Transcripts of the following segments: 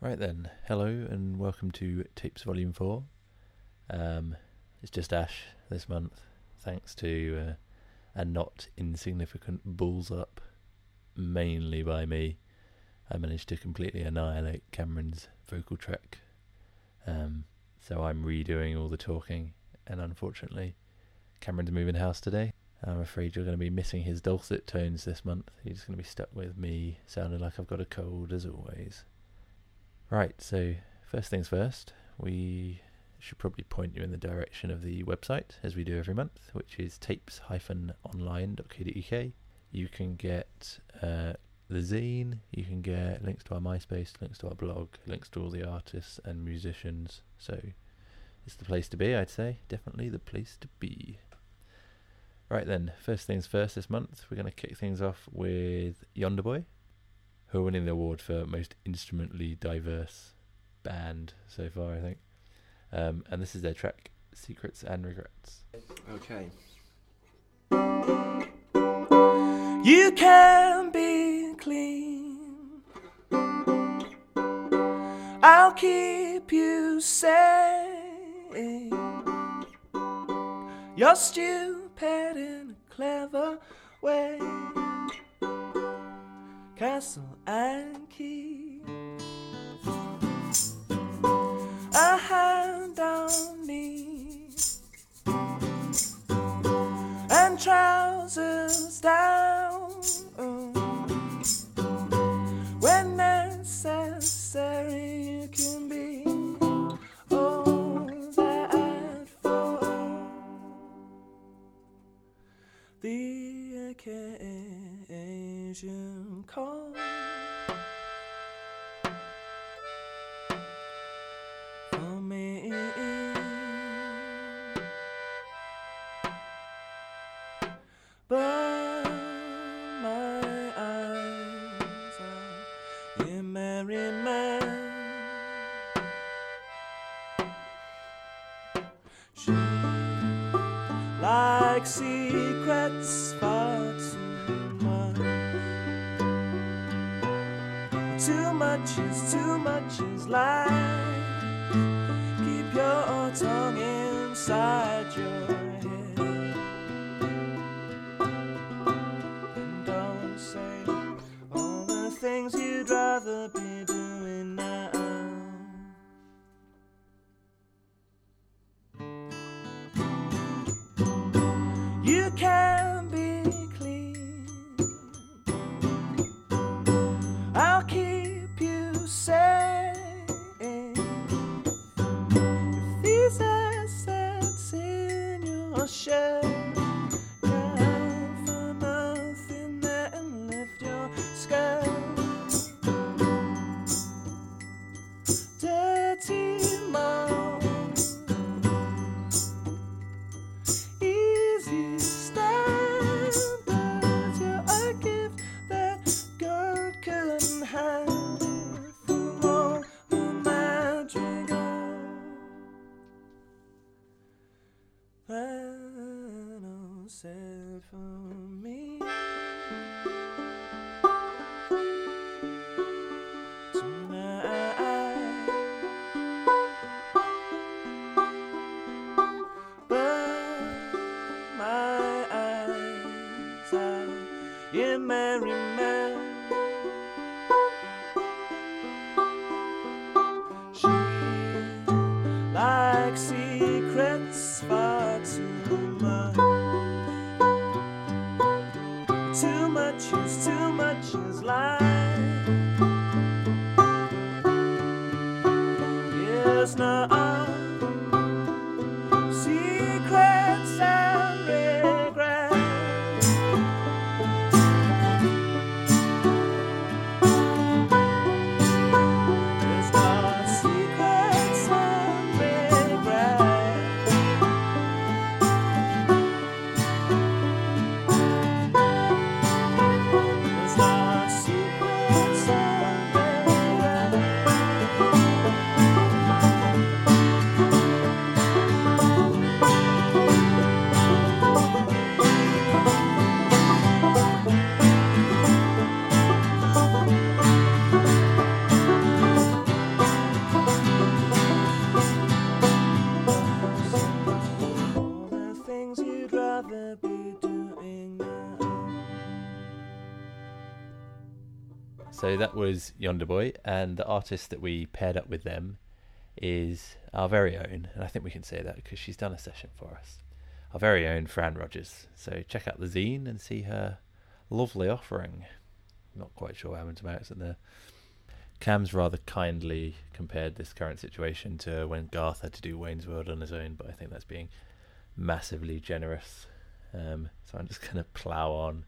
Right then, hello and welcome to Tapes Volume 4. Um, it's just Ash this month, thanks to uh, a not insignificant balls up, mainly by me. I managed to completely annihilate Cameron's vocal track. Um, so I'm redoing all the talking, and unfortunately, Cameron's moving house today. I'm afraid you're going to be missing his dulcet tones this month. He's going to be stuck with me, sounding like I've got a cold as always. Right, so first things first, we should probably point you in the direction of the website, as we do every month, which is tapes-online.co.uk. You can get uh, the zine, you can get links to our MySpace, links to our blog, links to all the artists and musicians. So it's the place to be, I'd say. Definitely the place to be. Right then, first things first this month, we're going to kick things off with Yonder Boy who are winning the award for most instrumentally diverse band so far, I think. Um, and this is their track, Secrets and Regrets. Okay. You can be clean. I'll keep you safe. You're stupid in a clever way castle and key. A hand on me and trousers down when necessary. You can be all that for the occasion secrets far too much. Too much is too much is life. Keep your tongue inside your head. And don't say all the things you'd rather be doing said So that was Yonder Boy, and the artist that we paired up with them is our very own, and I think we can say that because she's done a session for us. Our very own Fran Rogers. So check out the zine and see her lovely offering. Not quite sure what happened to my accent there. Cam's rather kindly compared this current situation to when Garth had to do Wayne's World on his own, but I think that's being massively generous. Um, so I'm just going to plough on.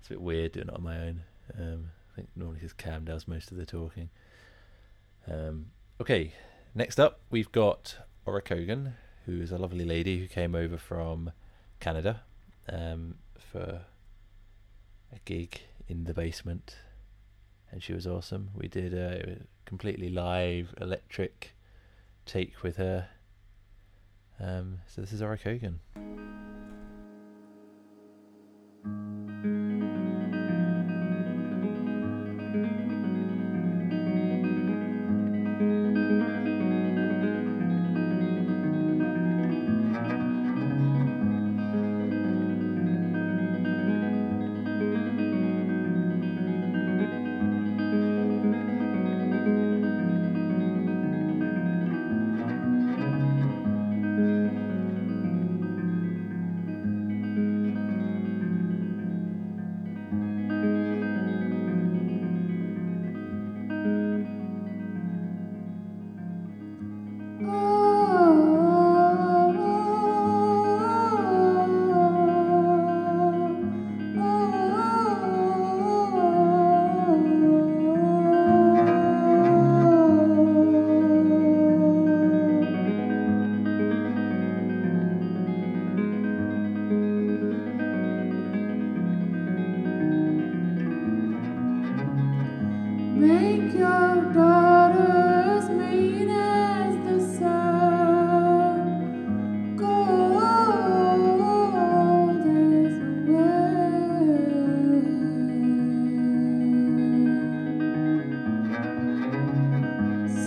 It's a bit weird doing it on my own. Um, think normally because Cam does most of the talking. Um, okay, next up we've got Ora Cogan, who is a lovely lady who came over from Canada um, for a gig in the basement, and she was awesome. We did a completely live electric take with her. Um, so this is Ora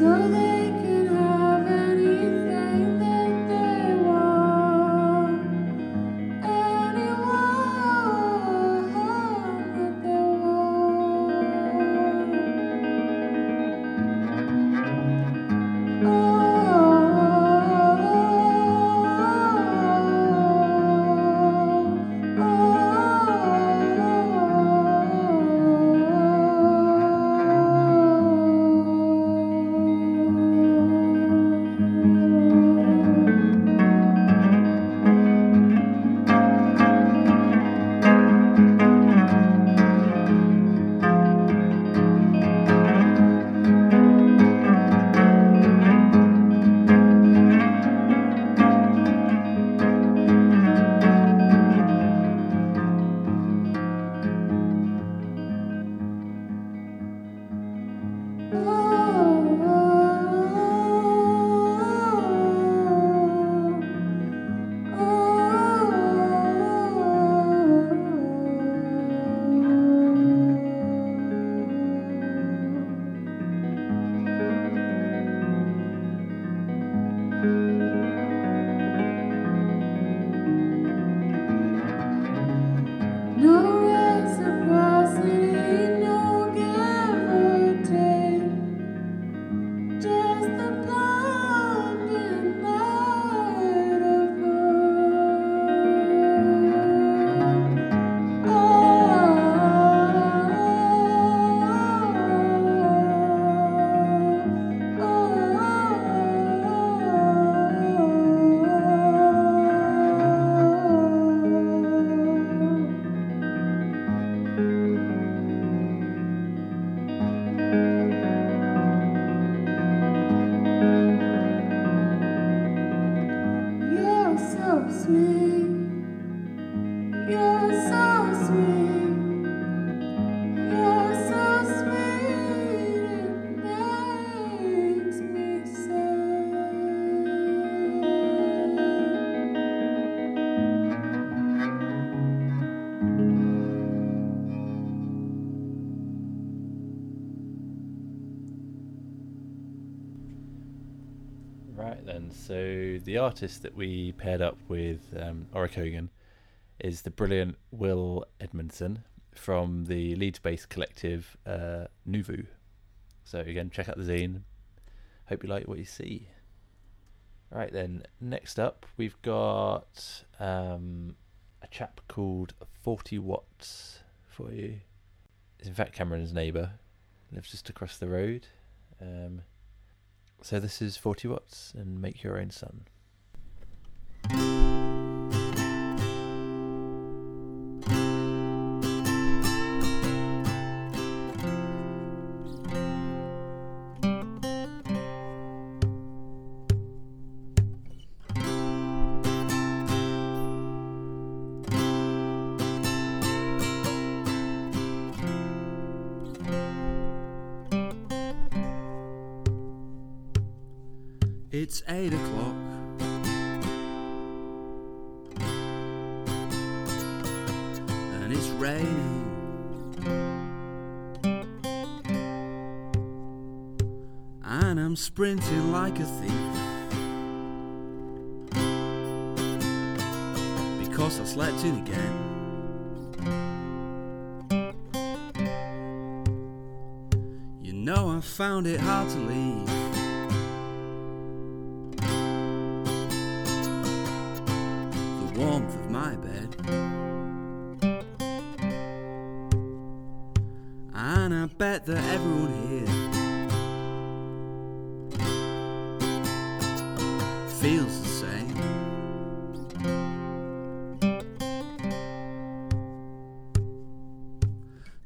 so they so the artist that we paired up with um, Ora Cogan is the brilliant Will Edmondson, from the Leeds-based collective uh, Nuvu. So again, check out the zine. Hope you like what you see. Right then, next up we've got um, a chap called Forty Watts for you. Is in fact Cameron's neighbour, lives just across the road. Um, so this is Forty Watts and make your own sun. It's eight o'clock. And it's raining. And I'm sprinting like a thief. Because I slept in again. You know I found it hard to leave. Warmth of my bed. And I bet that everyone here feels the same.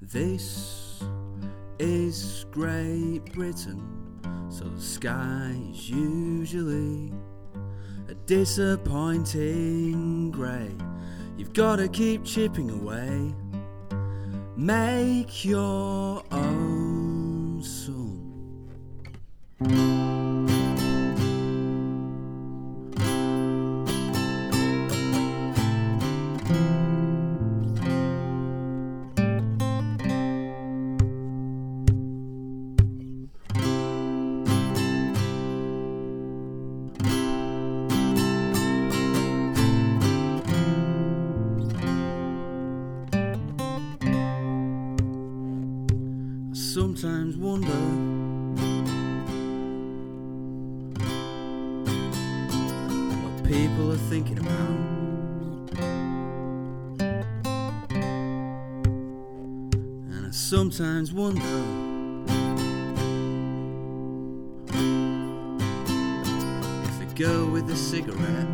This is Great Britain, so the sky is usually disappointing grey. You've got to keep chipping away. Make your own sun. Sometimes wonder what people are thinking about. And I sometimes wonder if the girl with the cigarette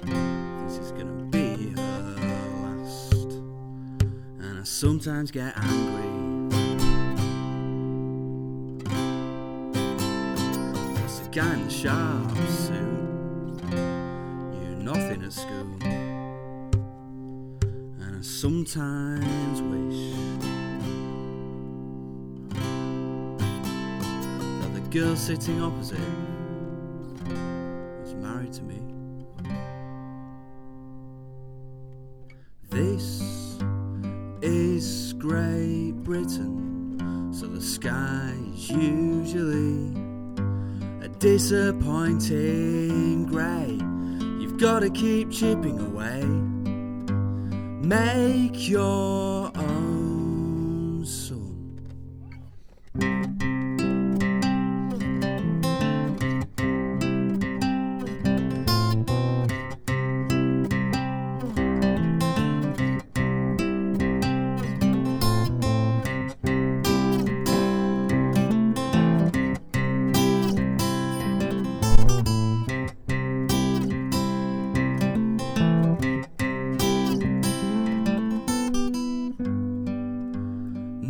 thinks it's gonna be her last. And I sometimes get angry. Guy sharp suit. You're nothing at school. And I sometimes wish that the girl sitting opposite was married to me. This is Great Britain, so the sky's usually disappointing grey. You've got to keep chipping away. Make your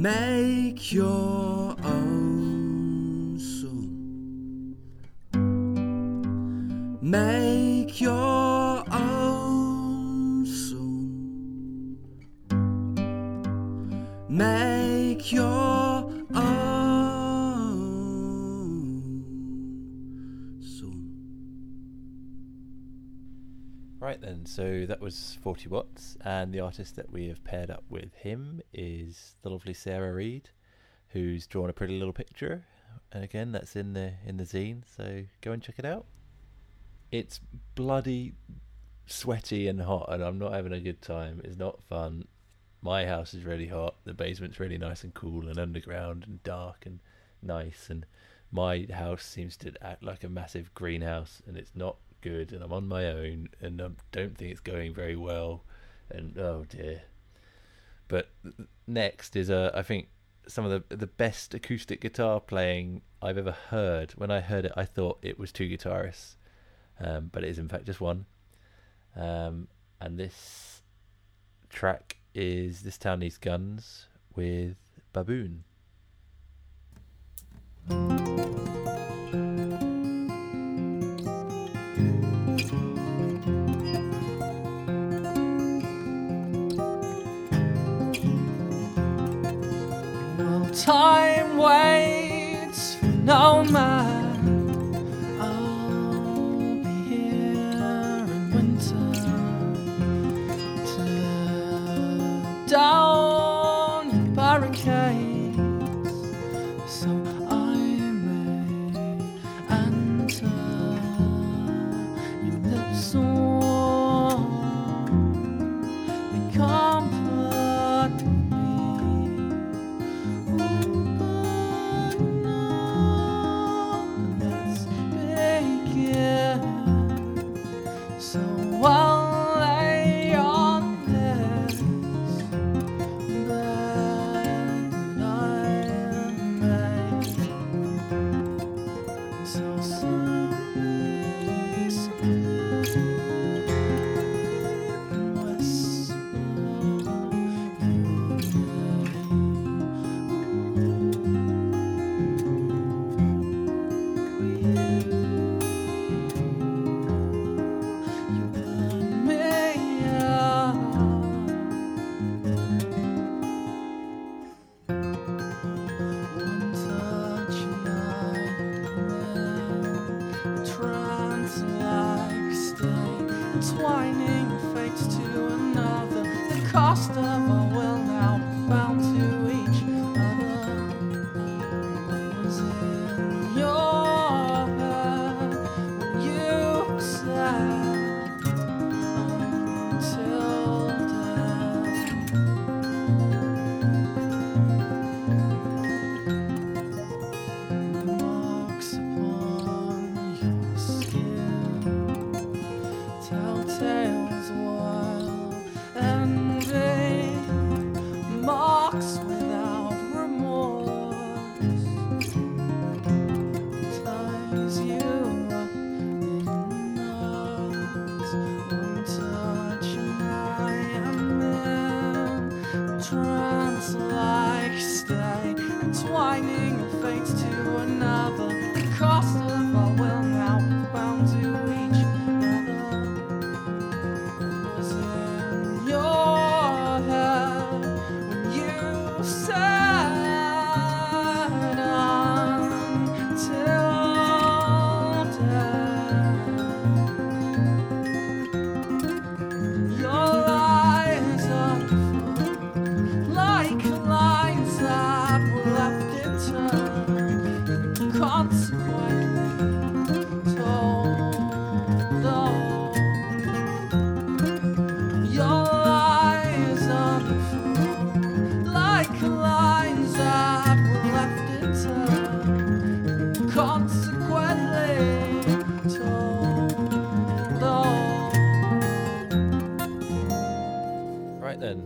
Make your Then, so that was 40 Watts, and the artist that we have paired up with him is the lovely Sarah Reed, who's drawn a pretty little picture. And again, that's in the in the zine, so go and check it out. It's bloody sweaty and hot, and I'm not having a good time. It's not fun. my house is really hot. The basement's really nice and cool and underground and dark and nice. And my house seems to act like a massive greenhouse, and it's not good. And I'm on my own, and I don't think it's going very well. And oh dear. But next is uh, I think some of the the best acoustic guitar playing I've ever heard. When I heard it, I thought it was two guitarists, um, but it is in fact just one. Um, and this track is "This Town Needs Guns" with Baboon. Time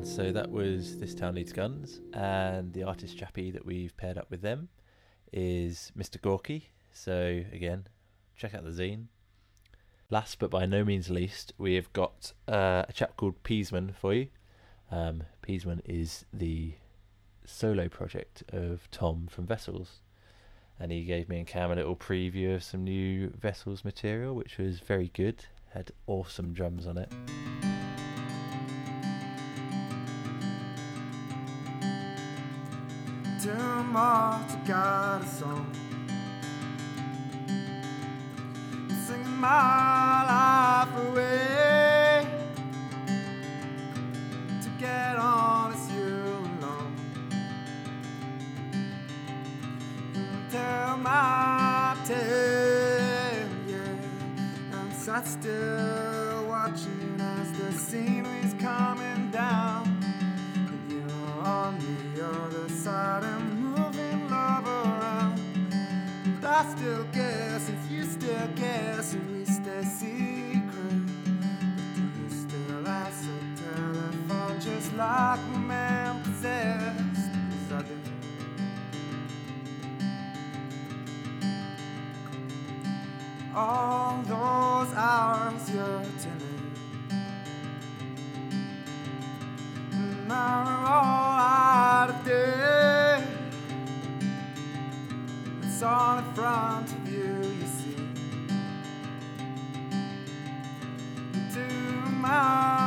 so that was This Town Needs Guns, and the artist chappie that we've paired up with them is Mr. Gorky. So again, check out the zine. Last but by no means least, we have got uh, a chap called Peasman for you. Um, Peasman is the solo project of Tom from Vessels, and he gave me and Cam a little preview of some new Vessels material, which was very good. Had awesome drums on it. Tomorrow got a song. Singing my life away. To get on as you alone. Tell my tale, yeah. I'm sat still watching as the And like a man possessed, as I do. All those arms you're tending, now I'm all out of day. It's all in front of you, you see. Do my